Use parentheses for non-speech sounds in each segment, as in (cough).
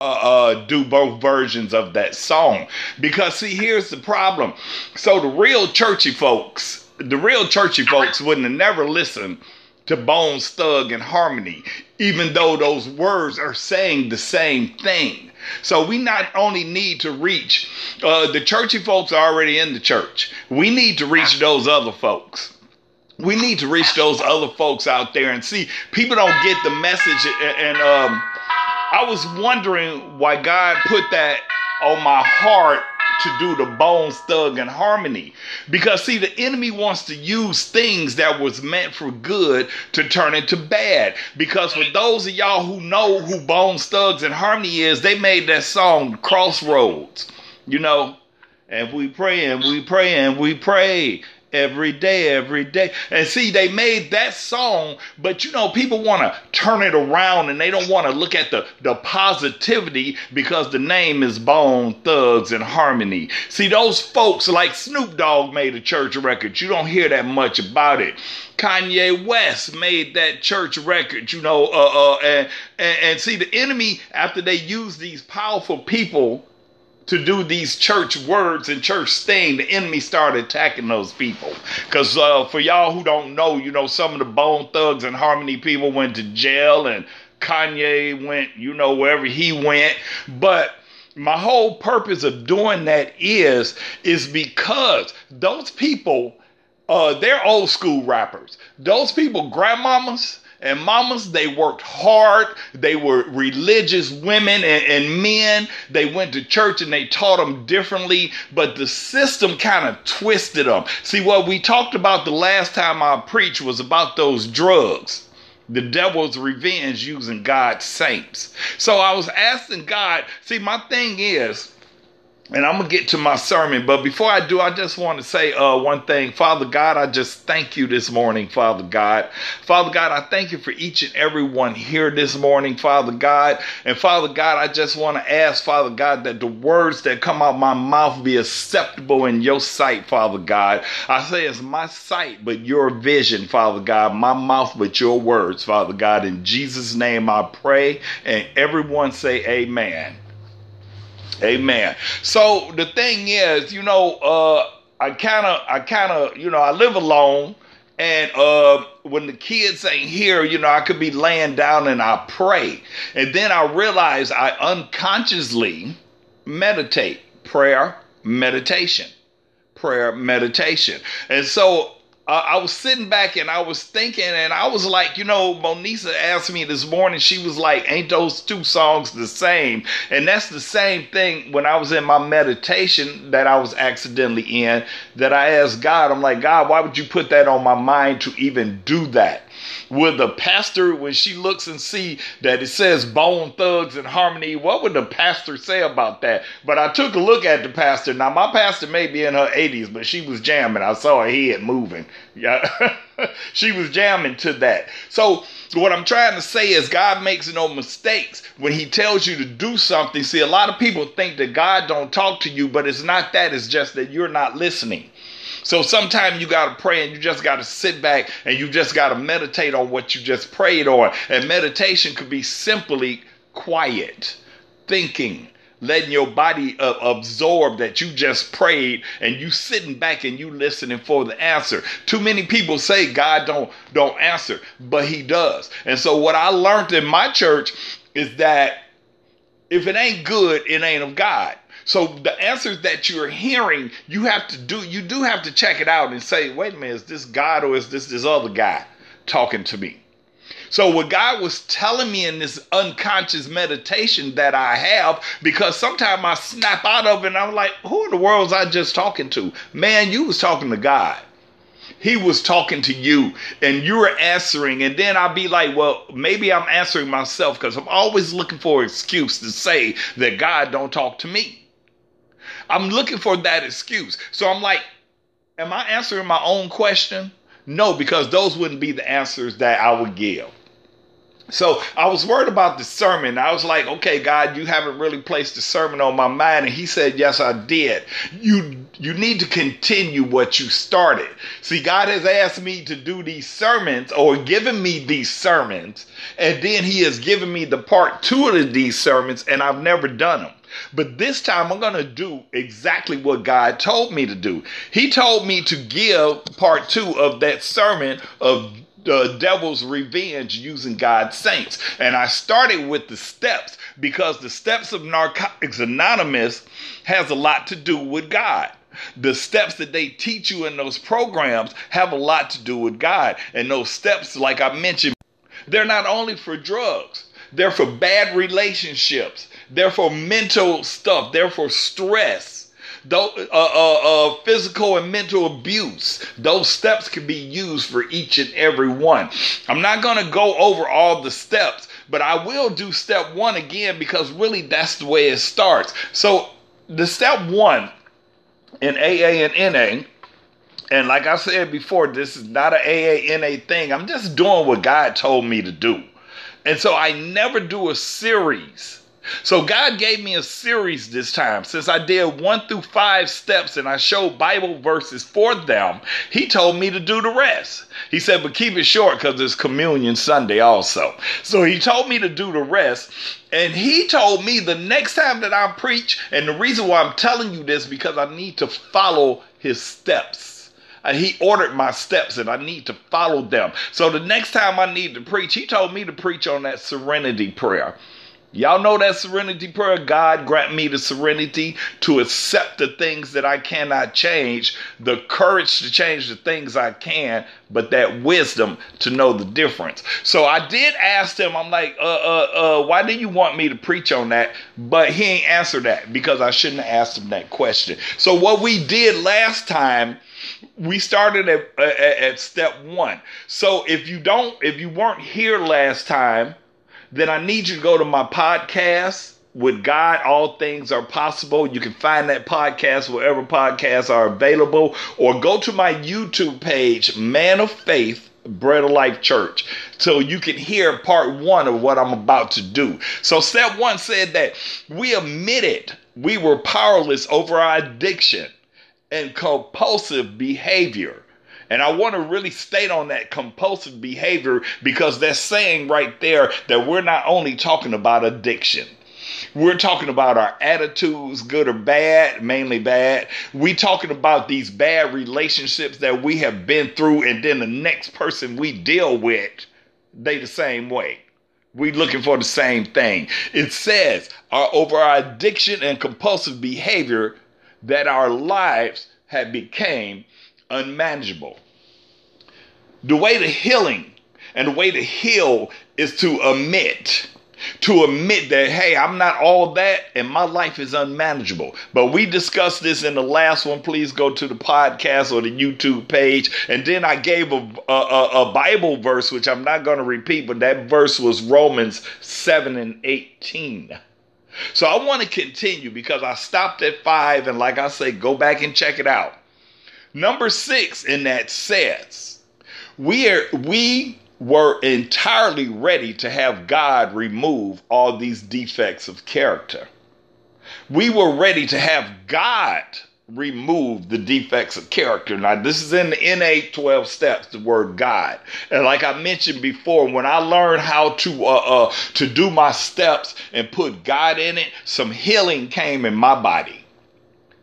uh, uh, do both versions of that song. Because, see, here's the problem. So, the real churchy folks, the real churchy folks wouldn't have never listened to Bones Thug and Harmony, even though those words are saying the same thing. So we not only need to reach uh, the churchy folks are already in the church. We need to reach those other folks. We need to reach those other folks out there and see people don't get the message. And um, I was wondering why God put that on my heart to do the Bones Thug and Harmony. Because see, the enemy wants to use things that was meant for good to turn into bad. Because for those of y'all who know who Bones Thugs and Harmony is, they made that song Crossroads. You know, and we pray and we pray and we pray every day, every day. And see, they made that song, but you know, people want to turn it around and they don't want to look at the, the positivity because the name is Bone Thugs and Harmony. See, those folks like Snoop Dogg made a church record. You don't hear that much about it. Kanye West made that church record, you know, uh, uh, and, and, and see, the enemy, after they use these powerful people to do these church words and church thing, the enemy started attacking those people. Because uh, for y'all who don't know, you know, some of the Bone Thugs and Harmony people went to jail and Kanye went, you know, wherever he went. But my whole purpose of doing that is, is because those people, uh, they're old school rappers. Those people, grandmamas, and mamas, they worked hard. They were religious women and, and, men. They went to church and they taught them differently, but the system kind of twisted them. See, what we talked about the last time I preached was about those drugs. The devil's revenge using God's saints. So I was asking God, see, my thing is, and I'm gonna get to my sermon, but before I do, I just want to say uh, one thing. Father God, I just thank you this morning, Father God. Father God, I thank you for each and every one here this morning, Father God. And Father God, I just want to ask, Father God, that the words that come out my mouth be acceptable in your sight, Father God. I say it's my sight, but your vision, Father God. My mouth, but your words, Father God. In Jesus' name I pray, and everyone say amen. Amen. So the thing is, you know, uh, I kind of, I kind of, you know, I live alone. And uh, when the kids ain't here, you know, I could be laying down and I pray. And then I realize I unconsciously meditate. Prayer, meditation. Prayer, meditation. And so uh, I was sitting back and I was thinking, and I was like, you know, Monisa asked me this morning, she was like, ain't those two songs the same? And that's the same thing when I was in my meditation that I was accidentally in, that I asked God, I'm like, God, why would you put that on my mind to even do that? Would the pastor, when she looks and see that it says Bone Thugs and Harmony, what would the pastor say about that? But I took a look at the pastor. Now, my pastor may be in her 80s, but she was jamming. I saw her head moving. Yeah. (laughs) she was jamming to that. So, what I'm trying to say is God makes no mistakes when he tells you to do something. See, a lot of people think that God don't talk to you, but it's not that. It's just that you're not listening. So sometimes you got to pray and you just got to sit back and you just got to meditate on what you just prayed on. And meditation could be simply quiet, thinking, letting your body uh, absorb that you just prayed and you sitting back and you listening for the answer. Too many people say god don't don't answer but he does. And so what i learned in my church is that if it ain't good it ain't of god. So the answers that you're hearing, you have to do, you do have to check it out and say, wait a minute, is this God or is this this other guy talking to me? So what God was telling me in this unconscious meditation that I have, because sometimes I snap out of it and I'm like, who in the world was I just talking to? Man, you was talking to God. He was talking to you and you were answering. And then I'll be like, well, maybe I'm answering myself because I'm always looking for an excuse to say that God don't talk to me. I'm looking for that excuse. So I'm like, am I answering my own question? No, because those wouldn't be the answers that I would give. So I was worried about the sermon. I was like, okay, God, you haven't really placed the sermon on my mind. And he said, yes, I did. You, you need to continue what you started. See, God has asked me to do these sermons or given me these sermons. And then he has given me the part two of these sermons and I've never done them. But this time I'm going to do exactly what God told me to do. He told me to give part two of that sermon of the devil's revenge using God's saints. And I started with the steps because the steps of Narcotics Anonymous has a lot to do with God. The steps that they teach you in those programs have a lot to do with God. And those steps, like I mentioned, they're not only for drugs, they're for bad relationships, they're for mental stuff, they're for stress those, uh, uh, uh, physical and mental abuse. Those steps can be used for each and every one. I'm not going to go over all the steps, but I will do step one again because really that's the way it starts. So, the step one in AA and NA. And like I said before, this is not an AA NA thing. I'm just doing what God told me to do. And so I never do a series so God gave me a series this time. Since I did one through five steps and I showed Bible verses for them, he told me to do the rest. He said, but keep it short because it's communion Sunday also. So he told me to do the rest. And he told me the next time that I preach, and the reason why I'm telling you this because I need to follow his steps. And he ordered my steps and I need to follow them. So the next time I need to preach, he told me to preach on that serenity prayer. Y'all know that serenity prayer. God grant me the serenity to accept the things that I cannot change, the courage to change the things I can, but that wisdom to know the difference. So I did ask him, I'm like, uh, uh, uh, why do you want me to preach on that? But he ain't answered that because I shouldn't have asked him that question. So what we did last time we started at, at, at, step one. So if you don't, if you weren't here last time, then I need you to go to my podcast. With God, all things are possible. You can find that podcast wherever podcasts are available, or go to my YouTube page, Man of Faith, Bread of Life Church, so you can hear part one of what I'm about to do. So, step one said that we admitted we were powerless over our addiction and compulsive behavior. And I want to really state on that compulsive behavior because that's saying right there that we're not only talking about addiction. We're talking about our attitudes, good or bad, mainly bad. We're talking about these bad relationships that we have been through, and then the next person we deal with, they the same way. We looking for the same thing. It says our, over our addiction and compulsive behavior that our lives have became unmanageable. The way to healing and the way to heal is to admit to admit that hey i'm not all that and my life is unmanageable. But we discussed this in the last one. Please go to the podcast or the youtube page. And then i gave a, a, a bible verse which i'm not going to repeat but that verse was romans 7 and 18 so i want to continue because i stopped at 5 and like i say go back and check it out Number six in that says, we are we were entirely ready to have God remove all these defects of character. We were ready to have God remove the defects of character. Now, this is in the NA 12 steps, the word God. And like I mentioned before, when I learned how to uh, uh, to do my steps and put God in it, some healing came in my body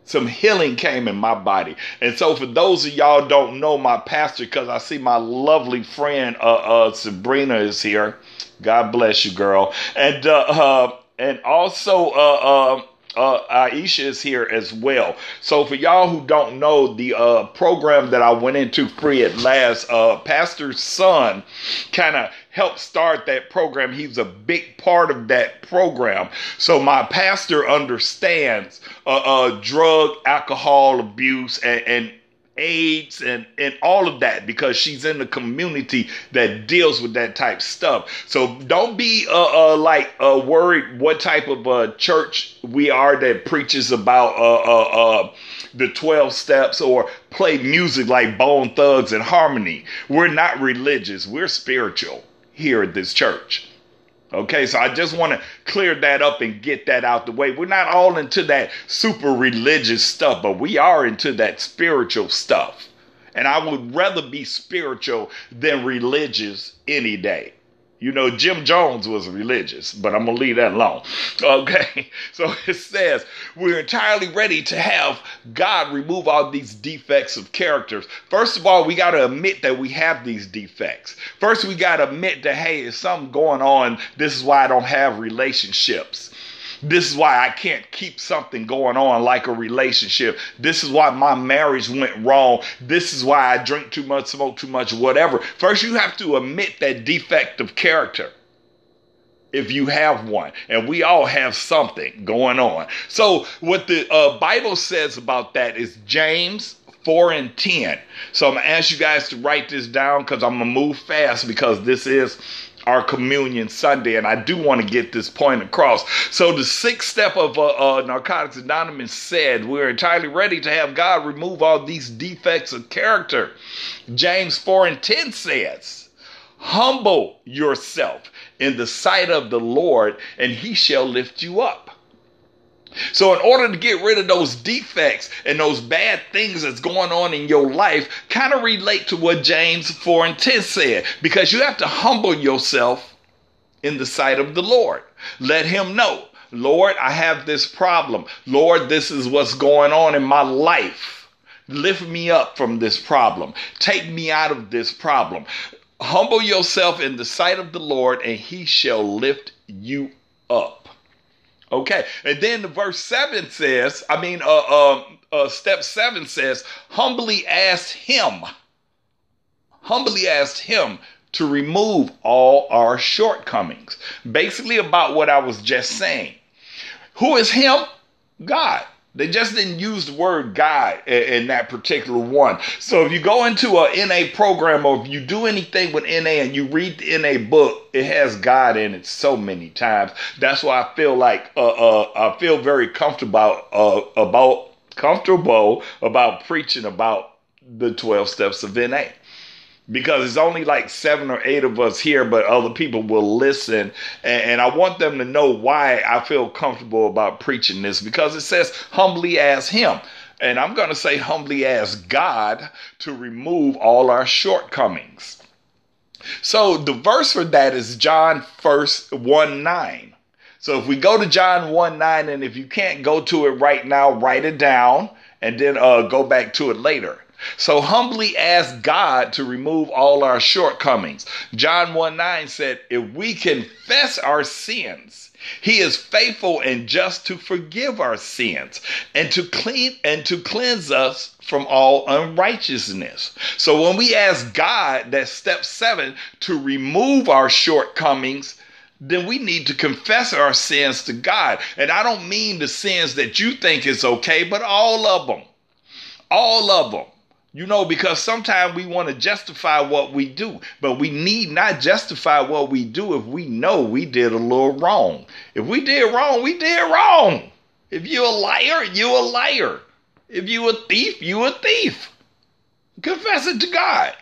some healing came in my body. And so for those of y'all don't know my pastor, because I see my lovely friend uh, uh, Sabrina is here. God bless you, girl. And uh, uh and also uh, uh uh, Aisha is here as well. So for y'all who don't know the uh, program that I went into free at last, uh, Pastor's son kind of helped start that program. He's a big part of that program. So my pastor understands uh, uh, drug, alcohol abuse, and, and AIDS and, and all of that because she's in the community that deals with that type stuff. So don't be uh, uh like uh worried what type of uh church we are that preaches about uh uh uh the 12 steps or play music like Bone Thugs and Harmony. We're not religious, we're spiritual here at this church. Okay, so I just want to clear that up and get that out the way. We're not all into that super religious stuff, but we are into that spiritual stuff. And I would rather be spiritual than religious any day. You know, Jim Jones was religious, but I'm going to leave that alone. (laughs) Okay. So it says, we're entirely ready to have God remove all these defects of characters. First of all, we got to admit that we have these defects. First, we got to admit that, hey, there's something going on. This is why I don't have relationships. This is why I can't keep something going on like a relationship. This is why my marriage went wrong. This is why I drink too much, smoke too much, whatever. First, you have to admit that defect of character if you have one. And we all have something going on. So, what the uh, Bible says about that is James 4 and 10. So, I'm to ask you guys to write this down because I'm going to move fast because this is our communion Sunday, and I do want to get this point across. So, the sixth step of uh, uh, Narcotics Anonymous said, We're entirely ready to have God remove all these defects of character. James 4 and 10 says, Humble yourself in the sight of the Lord, and he shall lift you up. So, in order to get rid of those defects and those bad things that's going on in your life, kind of relate to what James 4 and 10 said, because you have to humble yourself in the sight of the Lord. Let Him know, Lord, I have this problem. Lord, this is what's going on in my life. Lift me up from this problem. Take me out of this problem. Humble yourself in the sight of the Lord, and He shall lift you up. Okay, and then the verse seven says, I mean, uh, uh, uh, step seven says, humbly ask him, humbly ask him to remove all our shortcomings. Basically, about what I was just saying. Who is him? God. They just didn't use the word God in, that particular one. So if you go into a NA program or if you do anything with NA and you read the NA book, it has God in it so many times. That's why I feel like uh, uh, I feel very comfortable uh, about comfortable about preaching about the 12 steps of NA because it's only like seven or eight of us here, but other people will listen. And, and, I want them to know why I feel comfortable about preaching this because it says, humbly ask Him. And I'm going to say, humbly ask God to remove all our shortcomings. So the verse for that is John first 1 9. So if we go to John 1 9, and if you can't go to it right now, write it down and then uh, go back to it later. So humbly ask God to remove all our shortcomings. John 1 9 said, If we confess our sins, he is faithful and just to forgive our sins and to clean and to cleanse us from all unrighteousness. So when we ask God, that step seven, to remove our shortcomings, then we need to confess our sins to God. And I don't mean the sins that you think is okay, but all of them. All of them. You know, because sometimes we want to justify what we do, but we need not justify what we do if we know we did a little wrong. If we did wrong, we did wrong. If you're a liar, you're a liar. If you a thief, you a thief. Confess it to God.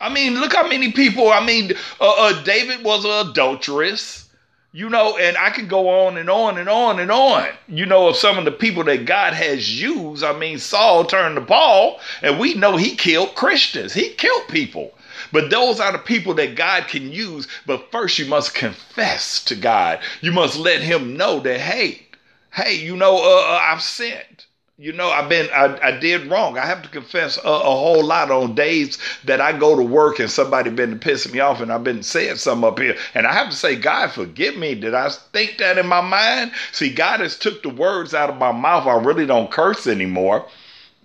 I mean, look how many people. I mean, uh, uh, David was an adulteress you know, and I can go on and on and on and on, you know, of some of the people that God has used. I mean, Saul turned to Paul, and we know he killed Christians, he killed people. But those are the people that God can use. But first, you must confess to God. You must let Him know that, hey, hey, you know, uh, uh I've sinned you know, I've been, I, I did wrong. I have to confess a, a, whole lot on days that I go to work and somebody been pissing me off and I've been saying something up here. And I have to say, God, forgive me. Did I think that in my mind? See, God has took the words out of my mouth. I really don't curse anymore.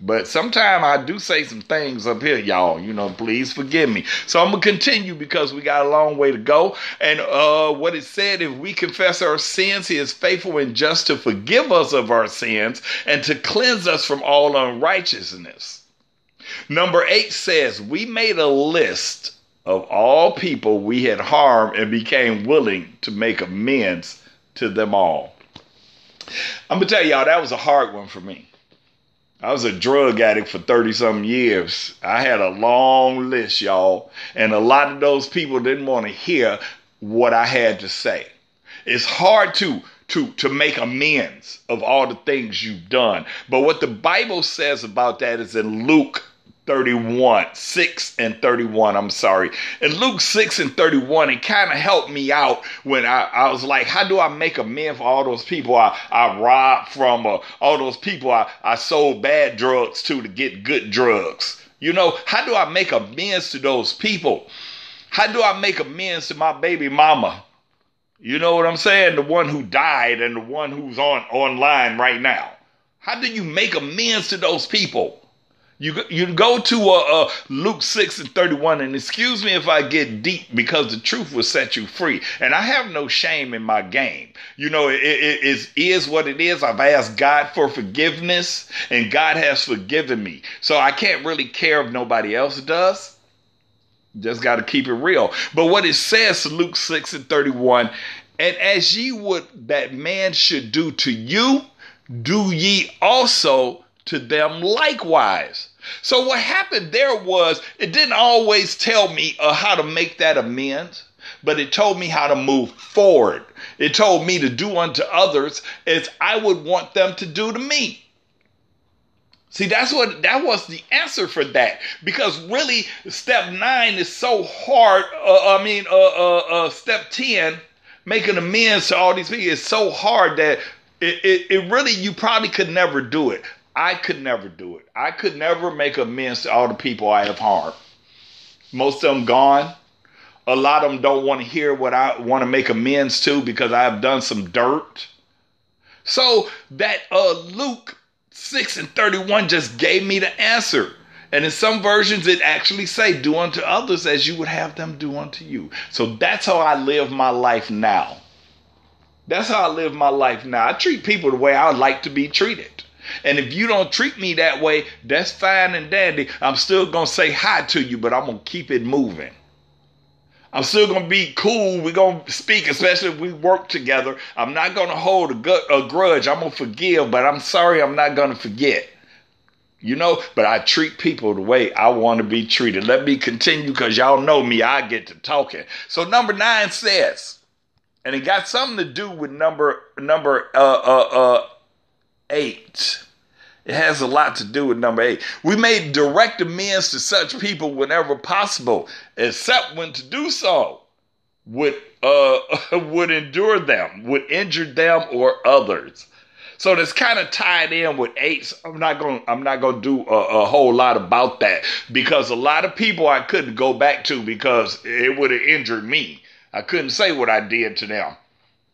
But sometimes I do say some things up here, y'all. You know, please forgive me. So I'm gonna continue because we got a long way to go. And uh, what it said, if we confess our sins, He is faithful and just to forgive us of our sins and to cleanse us from all unrighteousness. Number eight says, we made a list of all people we had harmed and became willing to make amends to them all. I'm gonna tell y'all that was a hard one for me I was a drug addict for 30 some years. I had a long list, y'all. And a lot of those people didn't want to hear what I had to say. It's hard to to to make amends of all the things you've done. But what the Bible says about that is in Luke 31, 6 and 31. I'm sorry. In Luke 6 and 31, it kind of helped me out when I, I was like, how do I make amends for all those people I, I robbed from or all those people I, I sold bad drugs to to get good drugs? You know, how do I make amends to those people? How do I make amends to my baby mama? You know what I'm saying? The one who died and the one who's on online right now. How do you make amends to those people? You you go to uh, uh, Luke six and thirty one, and excuse me if I get deep because the truth will set you free, and I have no shame in my game. You know, it, it, it is what it is. I've asked God for forgiveness, and God has forgiven me, so I can't really care if nobody else does. Just got to keep it real. But what it says, Luke six and thirty one, and as ye would that man should do to you, do ye also to them likewise. So what happened there was it didn't always tell me uh, how to make that amends, but it told me how to move forward. It told me to do unto others as I would want them to do to me. See, that's what that was the answer for that. Because really, step nine is so hard. Uh, I mean, uh, uh, uh step ten, making amends to all these people is so hard that it, it, it really you probably could never do it. I could never do it. I could never make amends to all the people I have harmed. Most of them gone. A lot of them don't want to hear what I want to make amends to because I have done some dirt. So that uh, Luke 6 and 31 just gave me the answer. And in some versions, it actually say, do unto others as you would have them do unto you. So that's how I live my life now. That's how I live my life now. I treat people the way I like to be treated. And if you don't treat me that way, that's fine and dandy. I'm still going to say hi to you, but I'm going to keep it moving. I'm still to be cool. We're to speak, especially if we work together. I'm not to hold a, a grudge. I'm to forgive, but I'm sorry I'm not to forget. You know, but I treat people the way I want to be treated. Let me continue because y'all know me. I get to talking. So number nine says, and it got something to do with number number uh uh uh eight. It has a lot to do with number eight. We made direct amends to such people whenever possible, except when to do so would uh (laughs) would endure them, would injure them or others. So that's kind of tied in with eight. I'm not going. I'm not going to do a, a, whole lot about that because a lot of people I couldn't go back to because it would have injured me. I couldn't say what I did to them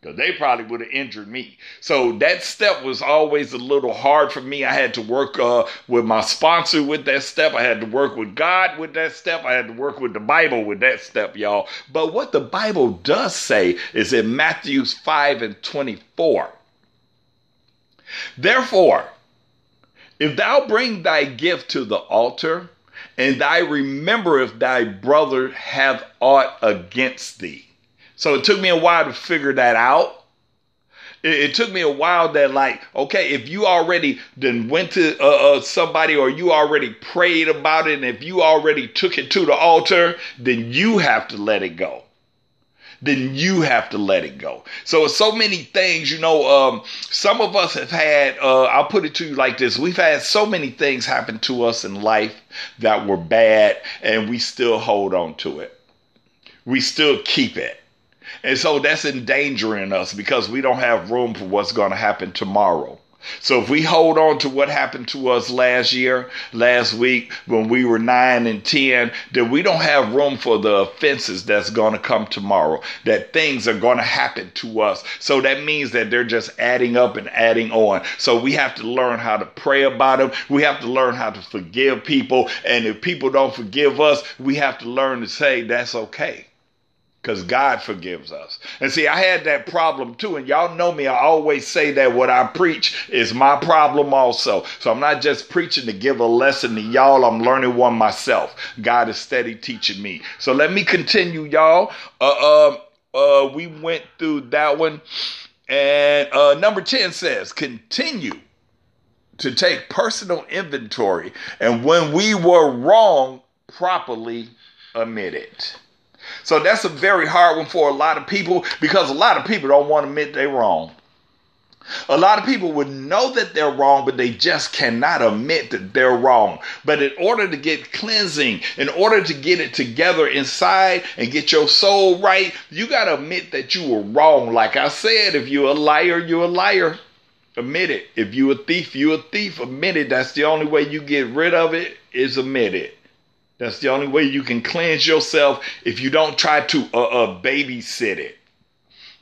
because they probably would have injured me. So that step was always a little hard for me. I had to work uh, with my sponsor with that step. I had to work with God with that step. I had to work with the Bible with that step, y'all. But what the Bible does say is in Matthew 5 and 24. Therefore, if thou bring thy gift to the altar, and thy remember if thy brother have aught against thee, so it took me a while to figure that out. It, it took me a while that like, okay, if you already then went to uh, uh, somebody or you already prayed about it, and if you already took it to the altar, then you have to let it go then you have to let it go. So so many things, you know, um, some of us have had, uh, I'll put it to you like this. We've had so many things happen to us in life that were bad and we still hold on to it. We still keep it. And so that's endangering us because we don't have room for what's going to happen tomorrow. So if we hold on to what happened to us last year, last week, when we were nine and 10, then we don't have room for the offenses that's going to come tomorrow, that things are going to happen to us. So that means that they're just adding up and adding on. So we have to learn how to pray about them. We have to learn how to forgive people. And if people don't forgive us, we have to learn to say, that's okay because God forgives us. And see, I had that problem too. And y'all know me, I always say that what I preach is my problem also. So I'm not just preaching to give a lesson to y'all, I'm learning one myself. God is steady teaching me. So let me continue, y'all. Uh, uh, uh, we went through that one. And uh, number 10 says, continue to take personal inventory. And when we were wrong, properly admit it. So that's a very hard one for a lot of people because a lot of people don't want to admit they're wrong. A lot of people would know that they're wrong, but they just cannot admit that they're wrong. But in order to get cleansing, in order to get it together inside and get your soul right, you got to admit that you were wrong. Like I said, if you're a liar, you're a liar. Admit it. If you're a thief, you're a thief. Admit it. That's the only way you get rid of it is admit it. That's the only way you can cleanse yourself if you don't try to uh, uh, babysit it.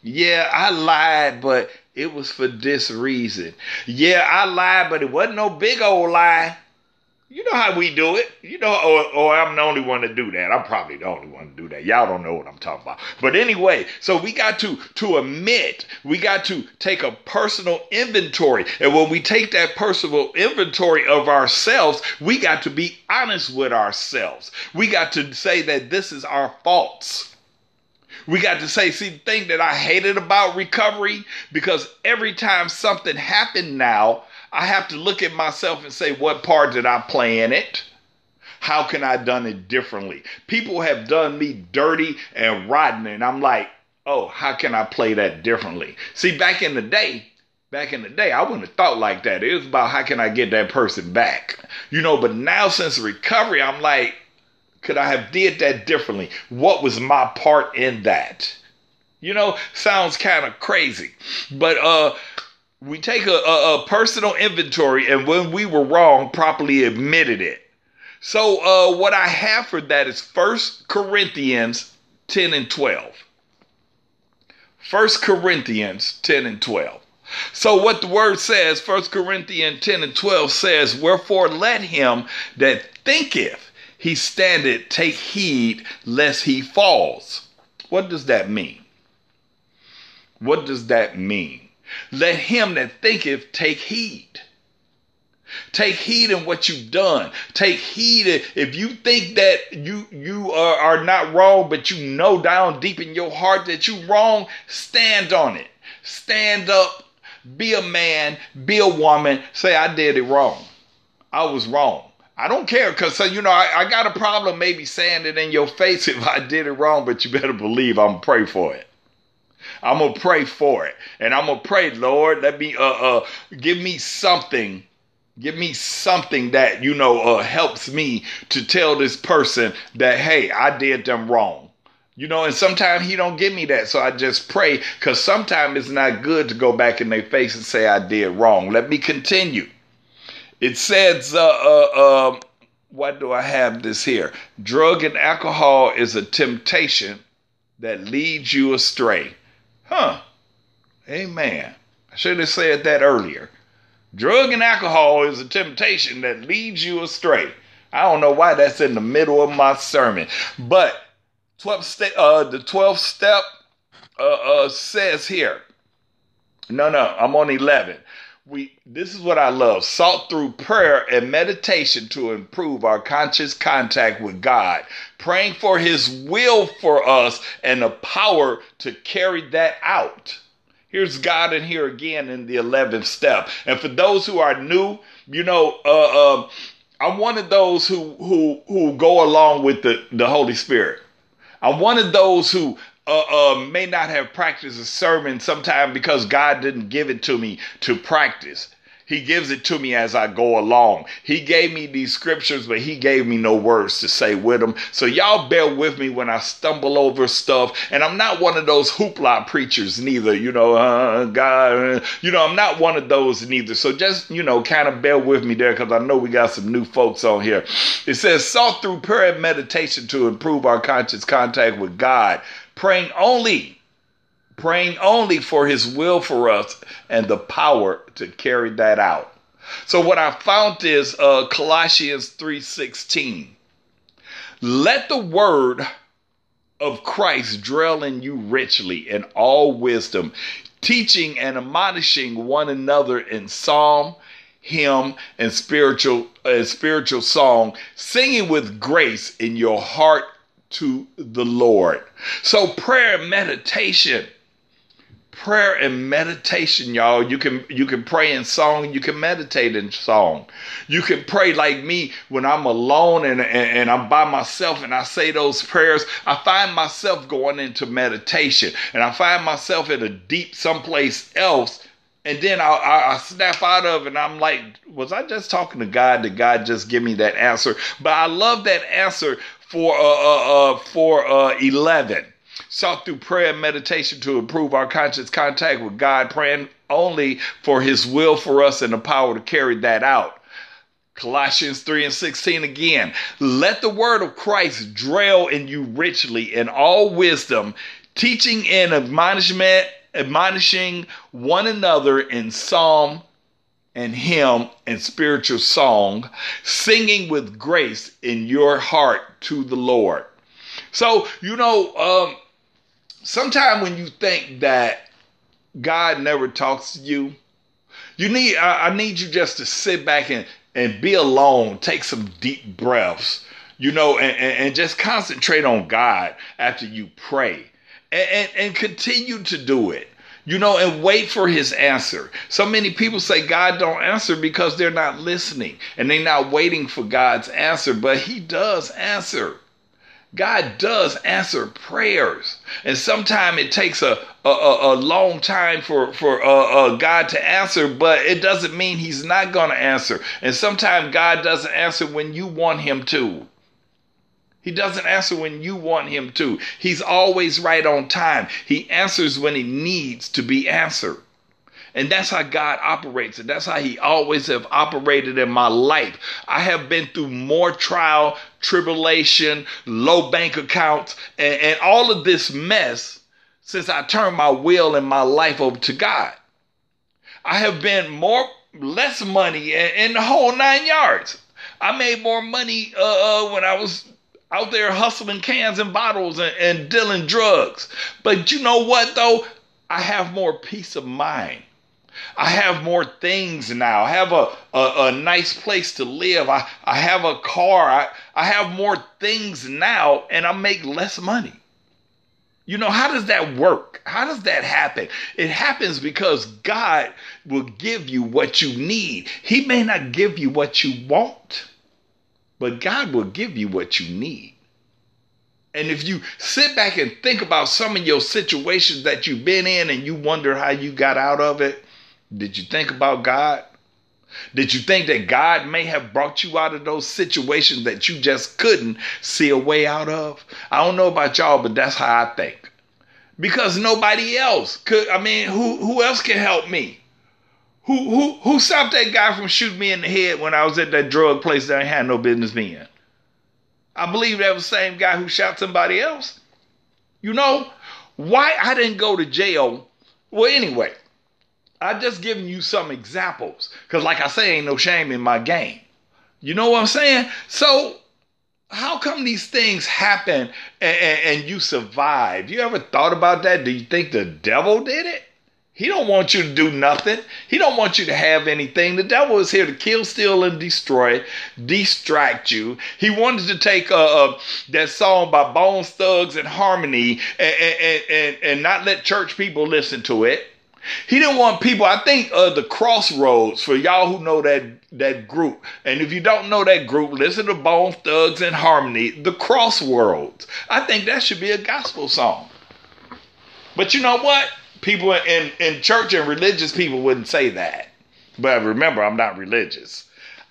Yeah, I lied, but it was for this reason. Yeah, I lied, but it wasn't no big old lie. You know how we do it. You know, or, or I'm the only one to do that. I'm probably the only one to do that. Y'all don't know what I'm talking about. But anyway, so we got to to admit, we got to take a personal inventory. And when we take that personal inventory of ourselves, we got to be honest with ourselves. We got to say that this is our faults. We got to say, see, the thing that I hated about recovery, because every time something happened now, I have to look at myself and say, what part did I play in it? How can I done it differently? People have done me dirty and rotten, and I'm like, oh, how can I play that differently? See, back in the day, back in the day, I wouldn't have thought like that. It was about how can I get that person back? You know, but now since recovery, I'm like, could I have did that differently? What was my part in that? You know, sounds kind of crazy. But uh we take a, a, a, personal inventory and when we were wrong, properly admitted it. So uh, what I have for that is First Corinthians 10 and 12. First Corinthians 10 and 12. So what the word says, First Corinthians 10 and 12 says, Wherefore let him that thinketh he standeth take heed lest he falls. What does that mean? What does that mean? Let him that thinketh take heed. Take heed in what you've done. Take heed if you think that you you are, are not wrong, but you know down deep in your heart that you wrong. Stand on it. Stand up. Be a man. Be a woman. Say I did it wrong. I was wrong. I don't care because so you know I, I got a problem maybe saying it in your face (laughs) if I did it wrong, but you better believe I'm pray for it. I'm gonna pray for it, and I'm gonna pray, Lord, let me uh uh give me something, give me something that you know uh helps me to tell this person that hey, I did them wrong. You know, and sometimes he don't give me that, so I just pray because sometimes it's not good to go back in their face and say I did wrong. Let me continue. It says, uh, uh, um, what do I have this here? Drug and alcohol is a temptation that leads you astray. Huh. Amen. I should have said that earlier. Drug and alcohol is a temptation that leads you astray. I don't know why that's in the middle of my sermon, but 12 step, uh, the 12th step uh, uh, says here. No, no, I'm on 11 we this is what I love sought through prayer and meditation to improve our conscious contact with God, praying for his will for us and the power to carry that out. Here's God in here again in the 11th step. And for those who are new, you know, uh, uh, I'm one of those who who who go along with the the Holy Spirit. I'm one of those who uh, uh, may not have practiced a sermon sometime because God didn't give it to me to practice. He gives it to me as I go along. He gave me these scriptures, but he gave me no words to say with them. So y'all bear with me when I stumble over stuff. And I'm not one of those hoopla preachers neither. You know, uh, God, you know, I'm not one of those neither. So just, you know, kind of bear with me there because I know we got some new folks on here. It says, sought through prayer and meditation to improve our conscious contact with God praying only, praying only for his will for us and the power to carry that out. So what I found is uh, Colossians 3:16. Let the word of Christ dwell in you richly in all wisdom, teaching and admonishing one another in psalm, hymn, and spiritual uh, spiritual song, singing with grace in your heart to the Lord. So prayer and meditation prayer and meditation y'all. You can you can pray in song. You can meditate in song. You can pray like me when i'm alone and, and, and, i'm by myself and i say those prayers. I find myself going into meditation and i find myself in a deep someplace else. And then I, I, I snap out of and i'm like was i just talking to god? Did god just give me that answer? But i love that answer for uh, uh, uh for uh 11 sought through prayer and meditation to improve our conscious contact with God, praying only for his will for us and the power to carry that out. Colossians 3 and 16 again. Let the word of Christ dwell in you richly in all wisdom, teaching and admonishment, admonishing one another in psalm and hymn and spiritual song, singing with grace in your heart to the Lord. So, you know, um, sometimes when you think that God never talks to you, you need I, I, need you just to sit back and, and be alone, take some deep breaths, you know, and, and, and just concentrate on God after you pray. And, and, and continue to do it you know, and wait for his answer. So many people say God don't answer because they're not listening and they're not waiting for God's answer, but he does answer. God does answer prayers, and sometimes it takes a, a, a, long time for for uh, uh, God to answer, but it doesn't mean He's not going to answer. And sometimes God doesn't answer when you want Him to. He doesn't answer when you want Him to. He's always right on time. He answers when He needs to be answered. And that's how God operates. And that's how He always have operated in my life. I have been through more trial, tribulation, low bank accounts, and, and all of this mess since I turned my will and my life over to God. I have been more less money in, the whole nine yards. I made more money uh, uh, when I was out there hustling cans and bottles and, and dealing drugs. But you know what though? I have more peace of mind. I have more things now. I have a, a, a, nice place to live. I, I have a car. I, I have more things now and I make less money. You know, how does that work? How does that happen? It happens because God will give you what you need. He may not give you what you want, but God will give you what you need. And if you sit back and think about some of your situations that you've been in and you wonder how you got out of it, did you think about God? Did you think that God may have brought you out of those situations that you just couldn't see a way out of? I don't know about y'all, but that's how I think. Because nobody else could, I mean, who who else can help me? Who who who stopped that guy from shooting me in the head when I was at that drug place that I had no business being? I believe that was the same guy who shot somebody else. You know, why I didn't go to jail. Well, anyway, I just giving you some examples because, like I say, ain't no shame in my game. You know what I'm saying? So, how come these things happen and, and, and you survive? You ever thought about that? Do you think the devil did it? He don't want you to do nothing. He don't want you to have anything. The devil is here to kill, steal, and destroy, distract you. He wanted to take uh, uh, that song by Bones Thugs and Harmony and, and, and, and not let church people listen to it he didn't want people. I think uh, the Crossroads for y'all who know that that group, and if you don't know that group, listen to Bone Thugs and Harmony. The Crossroads. I think that should be a gospel song. But you know what? People in in church and religious people wouldn't say that. But remember, I'm not religious.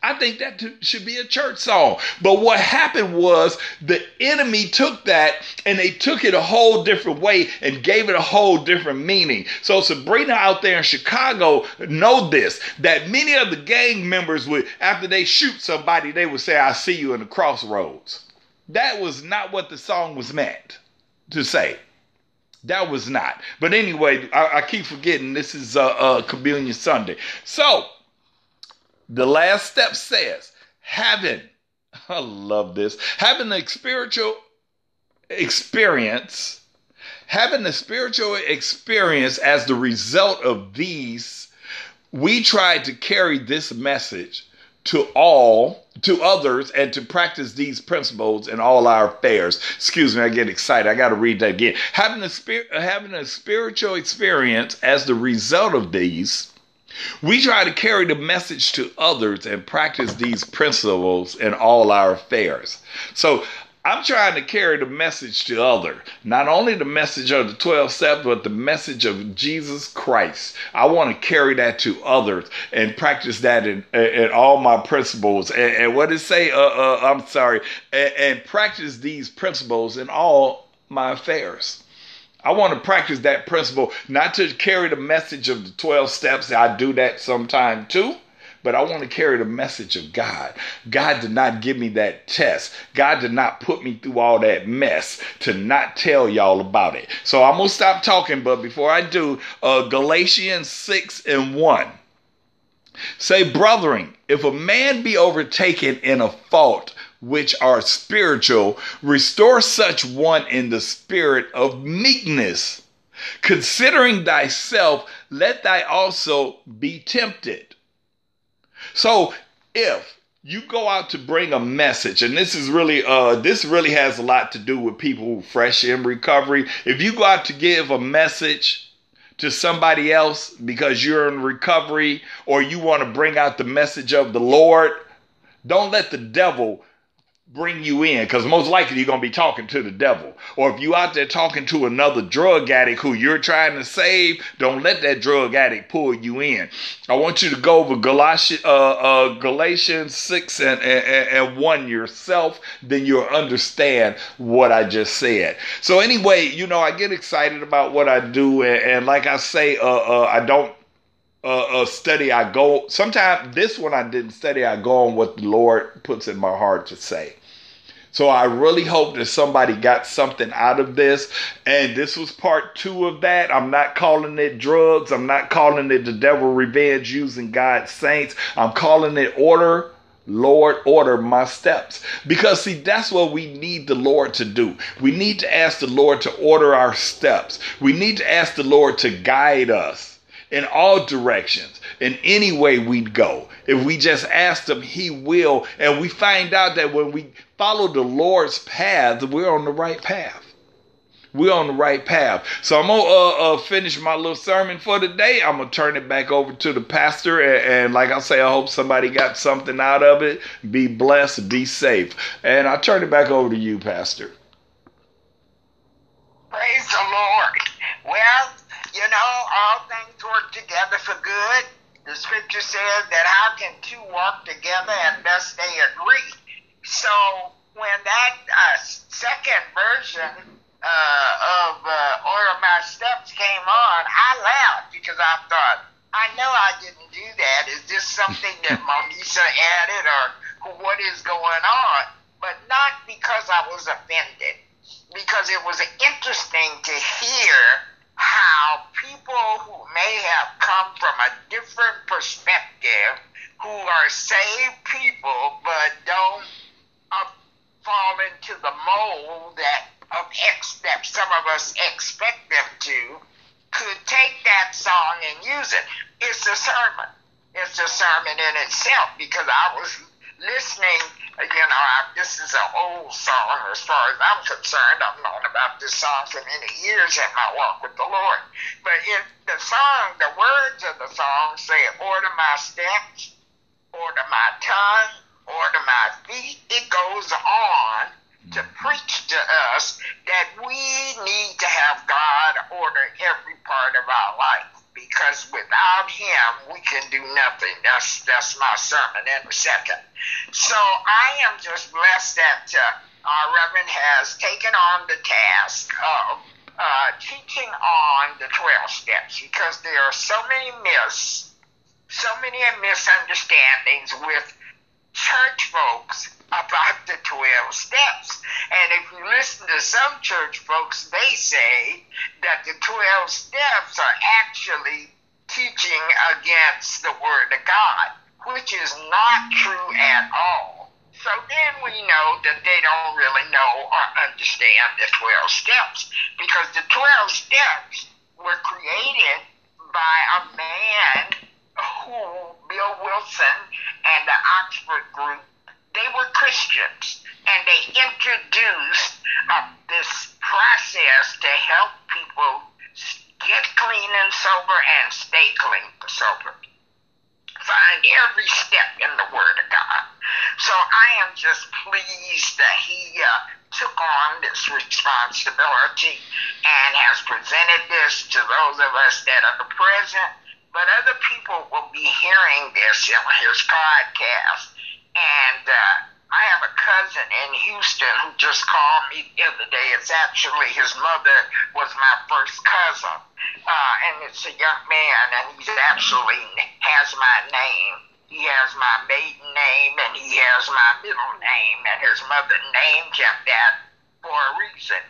I think that should be a church song. But what happened was the enemy took that and they took it a whole different way and gave it a whole different meaning. So Sabrina out there in Chicago know this that many of the gang members would after they shoot somebody they would say I see you in the crossroads. That was not what the song was meant to say. That was not. But anyway, I, I keep forgetting this is uh, uh, Communion Sunday. So the last step says having, (laughs) I love this, having the spiritual experience, having the spiritual experience as the result of these, we tried to carry this message to all to others and to practice these principles in all our affairs. Excuse me, I get excited. I got to read that again. Having a spirit, having a spiritual experience as the result of these, we try to carry the message to others and practice these principles in all our affairs. So I'm trying to carry the message to other, not only the message of the 12 steps, but the message of Jesus Christ. I want to carry that to others and practice that in, in all my principles. And, and what it say? Uh, uh, I'm sorry, and, and practice these principles in all my affairs. I want to practice that principle, not to carry the message of the 12 steps. I do that sometime too but I want to carry the message of God. God did not give me that test. God did not put me through all that mess to not tell y'all about it. So I'm going to stop talking, but before I do, uh, Galatians 6 and 1. Say, brethren, if a man be overtaken in a fault which are spiritual, restore such one in the spirit of meekness. Considering thyself, let thy also be tempted. So if you go out to bring a message, and this is really uh this really has a lot to do with people fresh in recovery. If you go out to give a message to somebody else because you're in recovery or you want to bring out the message of the Lord, don't let the devil bring you in because most likely you're going to be talking to the devil. Or if you out there talking to another drug addict who you're trying to save, don't let that drug addict pull you in. I want you to go over Galatians, uh, uh, Galatians 6 and, and, and 1 yourself, then you'll understand what I just said. So anyway, you know, I get excited about what I do. And, and like I say, uh, uh I don't uh, a study I go. Sometimes this one I didn't study. I go on what the Lord puts in my heart to say. So I really hope that somebody got something out of this. And this was part two of that. I'm not calling it drugs. I'm not calling it the devil revenge using God's saints. I'm calling it order. Lord, order my steps. Because, see, that's what we need the Lord to do. We need to ask the Lord to order our steps. We need to ask the Lord to guide us in all directions, in any way we'd go. If we just ask Him, He will. And we find out that when we follow the Lord's path, we're on the right path. We're on the right path. So I'm gonna uh, uh, finish my little sermon for today. I'm gonna turn it back over to the pastor, and, and, like I say, I hope somebody got something out of it. Be blessed, be safe, and I turn it back over to you, Pastor. Praise the Lord. Well, you know, all things work together for good. The scripture says that how can two walk together unless they agree? So when that uh, second version uh, of uh, Order My Steps came on, I laughed because I thought, I know I didn't do that. Is this something that (laughs) Monisa added or what is going on? But not because I was offended, because it was interesting to hear how people who may have come from a different perspective, who are saved people but don't uh, fall into the mold that of ex that some of us expect them to, could take that song and use it. It's a sermon. It's a sermon in itself because I was listening you know, I, this is an old song as far as I'm concerned. I've known about this song for many years in my walk with the Lord. But in the song, the words of the song say, Order my steps, order my tongue, order my feet. It goes on to preach to us that we need to have God order every part of our life because without him we can do nothing. That's that's my sermon in a second. So I am just blessed that uh, our Reverend has taken on the task of uh, teaching on the 12 steps because there are so many myths, so many misunderstandings with church folks about the 12 steps. And if you listen to some church folks, they say that the 12 steps are actually teaching against the Word of God, which is not true at all. So then we know that they don't really know or understand the 12 steps because the 12 steps were created by a man Coon, Bill Wilson, and the Oxford Group, they were Christians, and they introduced uh, this process to help people get clean and sober and stay clean and sober. Find every step in the Word of God. So I am just pleased that he uh, took on this responsibility and has presented this to those of us that are present but other people will be hearing this in his podcast. And uh, I have a cousin in Houston who just called me the other day. It's actually his mother was my first cousin. Uh, and it's a young man, and he's actually has my name. He has my maiden name and he has my middle name, and his mother named him that for a reason.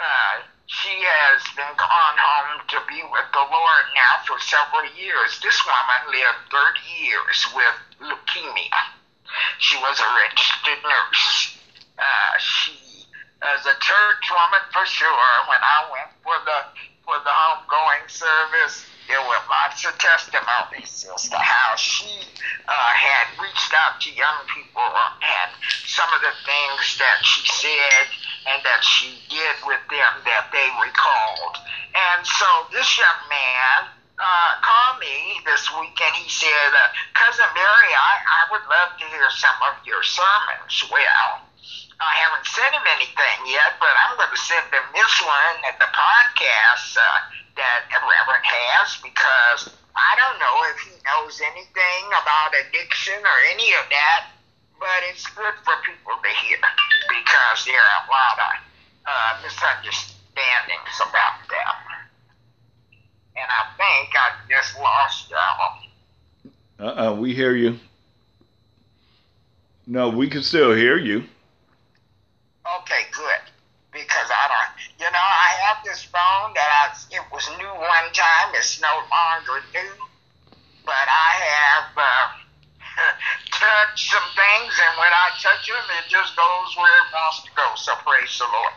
Uh, she has been gone home to be with the Lord now for several years. This woman lived 30 years with leukemia. She was a registered nurse. Uh, she is a church woman for sure. When I went for the for the homegoing service, there were lots of testimonies as to how she uh, had reached out to young people and some of the things that she said and that she did with them that they recalled. And so this young man uh, called me this week and he said, uh, Cousin Mary, I, I would love to hear some of your sermons. Well, I haven't sent him anything yet, but I'm going to send him this one at the podcast uh, that Reverend has because I don't know if he knows anything about addiction or any of that but it's good for people to hear because there are a lot of uh, misunderstandings about that. And I think I just lost y'all. Uh uh we hear you. No, we can still hear you. Okay, good. Because I don't, you know, I have this phone that I, it was new one time, it's no longer new, but I have. Uh, touch some things, and when I touch them, it just goes where it wants to go. So praise the Lord.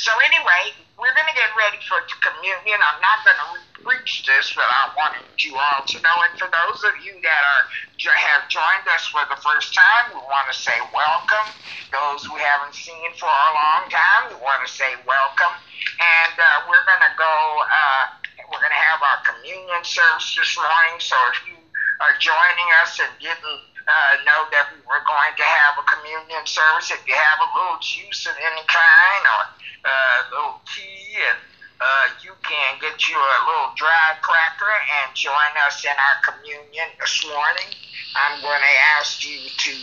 So anyway, we're going to get ready for communion. I'm not going to preach this, but I wanted you all to know. And for those of you that are have joined us for the first time, we want to say welcome. Those we haven't seen for a long time, we want to say welcome. And uh, we're going to go. Uh, we're going to have our communion service this morning. So if you are joining us and didn't uh, know that we were going to have a communion service. If you have a little juice of any kind or uh, a little tea, and uh, you can get you a little dry cracker and join us in our communion this morning. I'm going to ask you to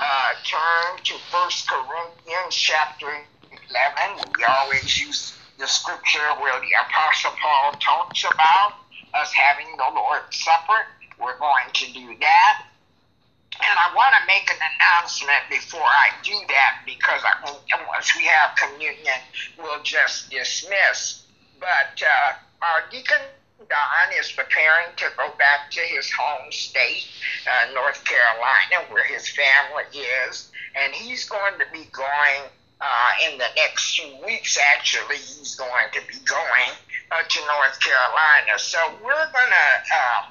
uh, turn to First Corinthians chapter 11. We always use the scripture where the Apostle Paul talks about us having the Lord's Supper. We're going to do that. And I want to make an announcement before I do that because I once we have communion, we'll just dismiss. But uh, our deacon Don is preparing to go back to his home state, uh, North Carolina, where his family is, and he's going to be going uh, in the next few weeks. Actually, he's going to be going uh, to North Carolina. So we're gonna. Uh,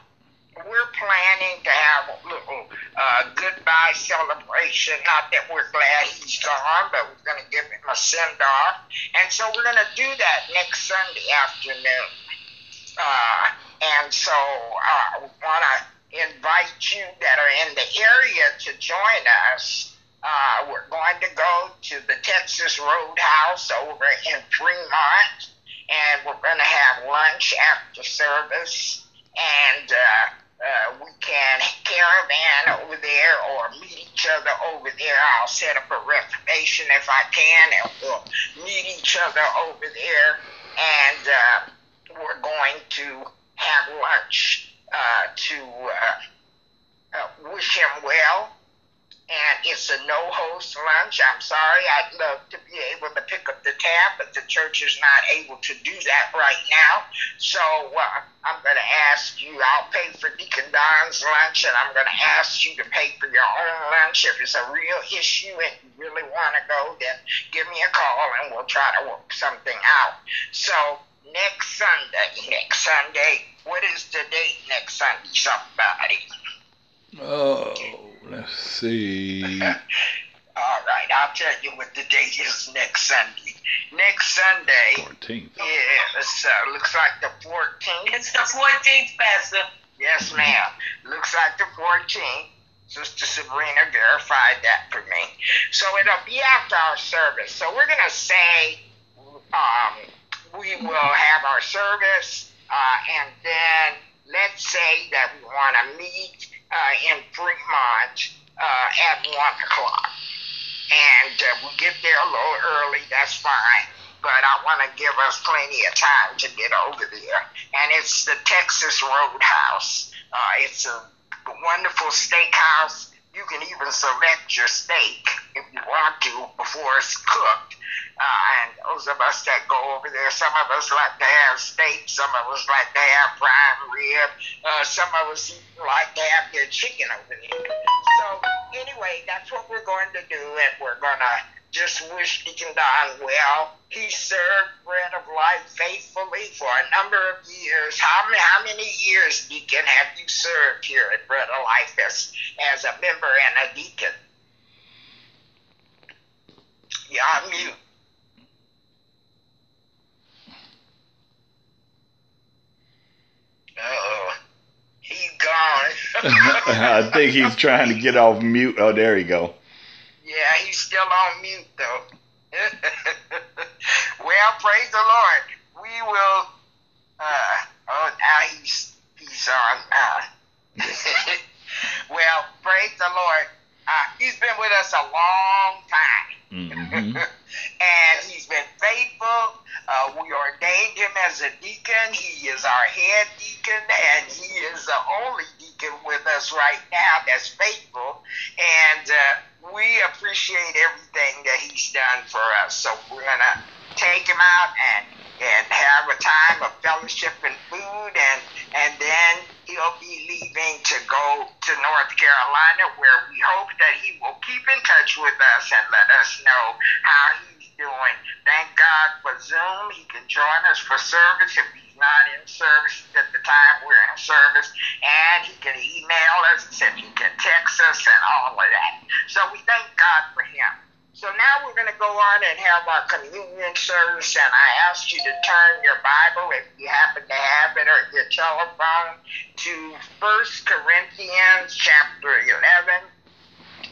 we're planning to have a little uh, goodbye celebration. Not that we're glad he's gone, but we're going to give him a send off. And so we're going to do that next Sunday afternoon. Uh, and so uh, want to invite you that are in the area to join us. Uh, we're going to go to the Texas Roadhouse over in Fremont, and we're going to have lunch after service. And uh, uh, we can caravan over there or meet each other over there. I'll set up a reservation if I can, and we'll meet each other over there. And uh, we're going to have lunch uh, to uh, uh, wish him well and it's a no host lunch. I'm sorry, I'd love to be able to pick up the tab, but the church is not able to do that right now. So uh, I'm going to ask you, I'll pay for Deacon Don's lunch, and I'm going to ask you to pay for your own lunch. If it's a real issue and you really want to go, then give me a call and we'll try to work something out. So next Sunday, next Sunday, what is the date next Sunday, somebody? Oh. Let's see. (laughs) All right, I'll tell you what the date is next Sunday. Next Sunday 14th. is, uh, looks like the 14th. It's the 14th, Pastor. Yes, ma'am. Looks like the 14th. Sister Sabrina verified that for me. So it'll be after our service. So we're going to say um, we will have our service, uh, and then let's say that we want to meet uh, in Fremont uh, at 1 o'clock. And uh, we get there a little early, that's fine. But I want to give us plenty of time to get over there. And it's the Texas Roadhouse. Uh, it's a wonderful steakhouse. You can even select your steak if you want to before it's cooked. Uh, and those of us that go over there, some of us like to have steak, some of us like to have prime rib, uh, some of us like to have their chicken over there. So anyway, that's what we're going to do, and we're going to just wish Deacon Don well. He served Bread of Life faithfully for a number of years. How many, how many years, Deacon, have you served here at Bread of Life as, as a member and a deacon? Yeah, I'm mute. Uh-oh. He's gone. (laughs) I think he's trying to get off mute. Oh, there you go. Yeah, he's still on mute though. (laughs) well, praise the Lord. We will. Uh, oh, now he's he's on. Uh, (laughs) well, praise the Lord. Uh, he's been with us a long time. Mm-hmm. (laughs) and he's been faithful. Uh, we ordained him as a deacon. He is our head deacon, and he is the only deacon with us right now that's faithful. And uh, we appreciate everything that he's done for us. So we're gonna take him out and and have a time of fellowship and food, and and then he'll be leaving to go to North Carolina, where we hope that he will keep in touch with us and let us know how he's doing. Thank God for Zoom. He can join us for service if he's not in service at the time we're in service, and he can email us and he can text us and all of that. So we thank God for him. So now we're going to go on and have our communion service, and I ask you to turn your Bible, if you happen to have it, or your telephone, to First Corinthians chapter 11.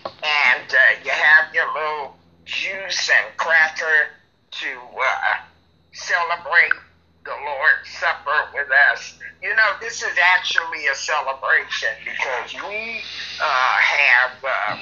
And uh, you have your little juice and cracker to uh, celebrate the Lord's Supper with us. You know, this is actually a celebration because we uh, have.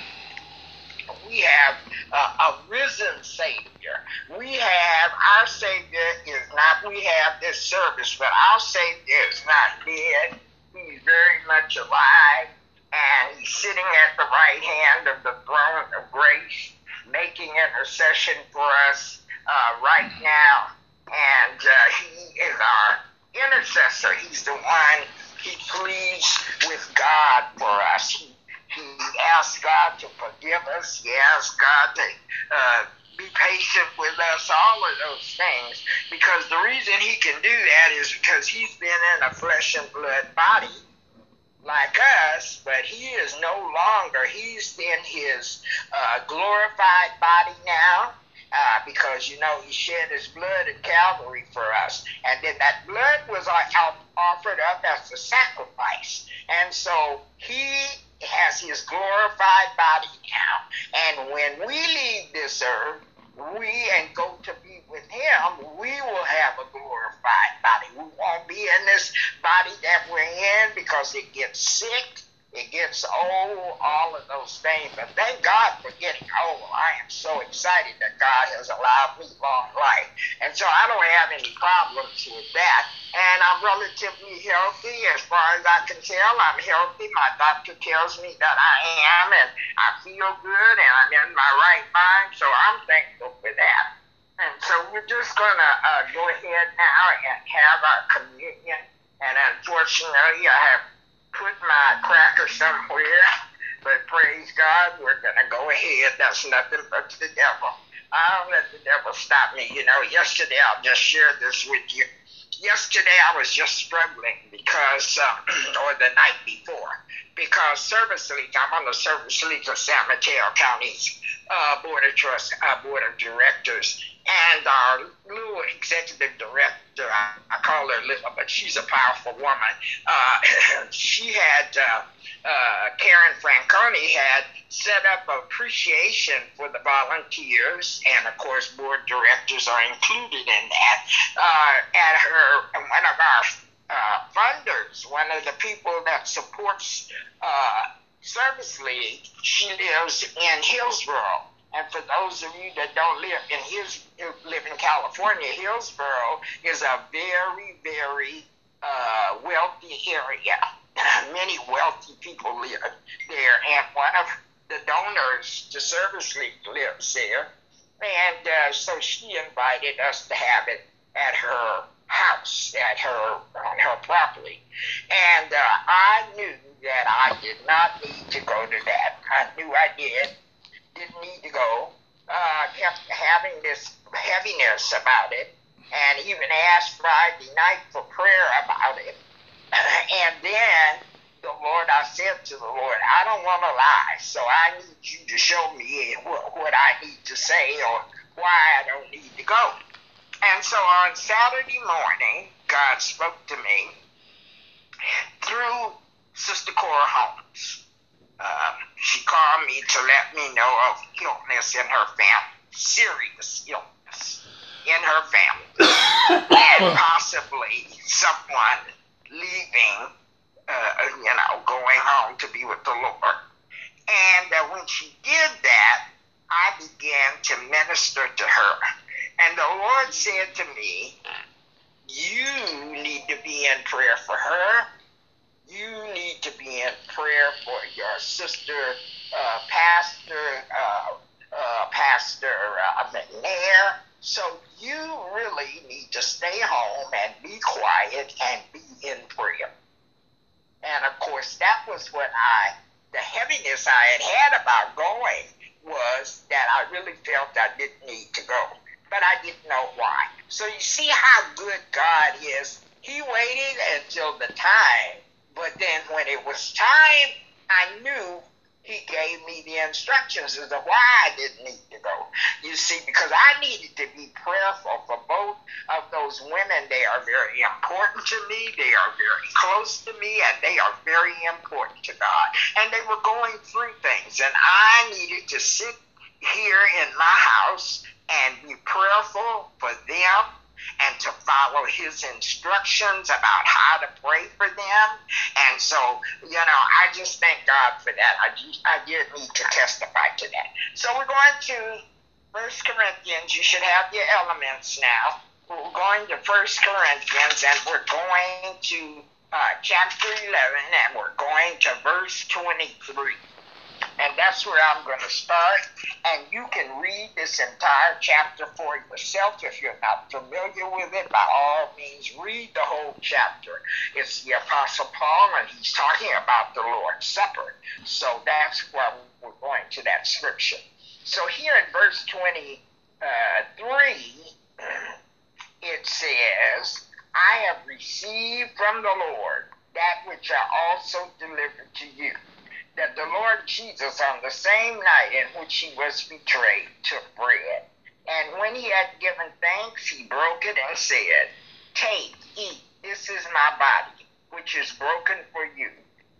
We have uh, a risen Savior. We have our Savior is not. We have this service, but our Savior is not dead. He's very much alive, and he's sitting at the right hand of the throne of grace, making intercession for us uh, right now. And uh, he is our intercessor. He's the one. He pleads with God for us. He he asked God to forgive us. He asked God to uh, be patient with us, all of those things. Because the reason he can do that is because he's been in a flesh and blood body like us, but he is no longer. He's in his uh, glorified body now. Uh, because you know he shed his blood at Calvary for us, and then that blood was offered up as a sacrifice, and so he has his glorified body now. And when we leave this earth, we and go to be with him, we will have a glorified body. We won't be in this body that we're in because it gets sick it gets old, all of those things. But thank God for getting old. I am so excited that God has allowed me long life. And so I don't have any problems with that. And I'm relatively healthy as far as I can tell. I'm healthy. My doctor tells me that I am, and I feel good, and I'm in my right mind. So I'm thankful for that. And so we're just going to uh, go ahead now and have our communion. And unfortunately, I have put my cracker somewhere, but praise God, we're going to go ahead. That's nothing but the devil. I don't let the devil stop me. You know, yesterday, I'll just share this with you. Yesterday, I was just struggling because, uh, (clears throat) or the night before, because service league, I'm on the service league of San Mateo County's uh, board of trust, uh, board of directors, and our little executive director, I, I call her Little, but she's a powerful woman. Uh, (coughs) she had uh, uh, Karen Franconi had set up appreciation for the volunteers, and of course, board directors are included in that. Uh, at her, one of our funders, one of the people that supports Service League, she lives in Hillsborough. And for those of you that don't live in his live in California, Hillsborough is a very, very uh, wealthy area. (clears throat) Many wealthy people live there, and one of the donors to Service League lives there. And uh, so she invited us to have it at her house, at her on her property. And uh, I knew that I did not need to go to that. I knew I did didn't need to go. Uh, kept having this heaviness about it, and even asked Friday night for prayer about it. (clears throat) and then the Lord, I said to the Lord, I don't want to lie, so I need you to show me what, what I need to say or why I don't need to go. And so on Saturday morning, God spoke to me through Sister Cora Holmes. Um, she called me to let me know of illness in her family, serious illness in her family, and (coughs) possibly someone leaving, uh, you know, going home to be with the Lord. And uh, when she did that, I began to minister to her. And the Lord said to me, You need to be in prayer for her you need to be in prayer for your sister, uh, Pastor, uh, uh, Pastor uh. So you really need to stay home and be quiet and be in prayer. And of course, that was what I, the heaviness I had had about going was that I really felt I didn't need to go. But I didn't know why. So you see how good God is. He waited until the time but then when it was time, I knew he gave me the instructions as to why I didn't need to go. You see, because I needed to be prayerful for both of those women. They are very important to me. They are very close to me, and they are very important to God. And they were going through things, and I needed to sit here in my house and be prayerful for them and to follow his instructions about how to pray for them. And so, you know, I just thank God for that. I, I did need to testify to that. So we're going to First Corinthians. You should have your elements now. We're going to First Corinthians and we're going to uh, chapter 11 and we're going to verse 23. And that's where I'm going to start. And you can read this entire chapter for yourself. If you're not familiar with it, by all means, read the whole chapter. It's the Apostle Paul, and he's talking about the Lord's Supper. So that's why we're going to that scripture. So here in verse 23, (clears throat) it says, I have received from the Lord that which I also delivered to you that the Lord Jesus, on the same night in which he was betrayed, took bread. And when he had given thanks, he broke it and said, Take, eat, this is my body, which is broken for you.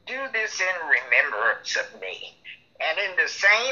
Do this in remembrance of me. And in the same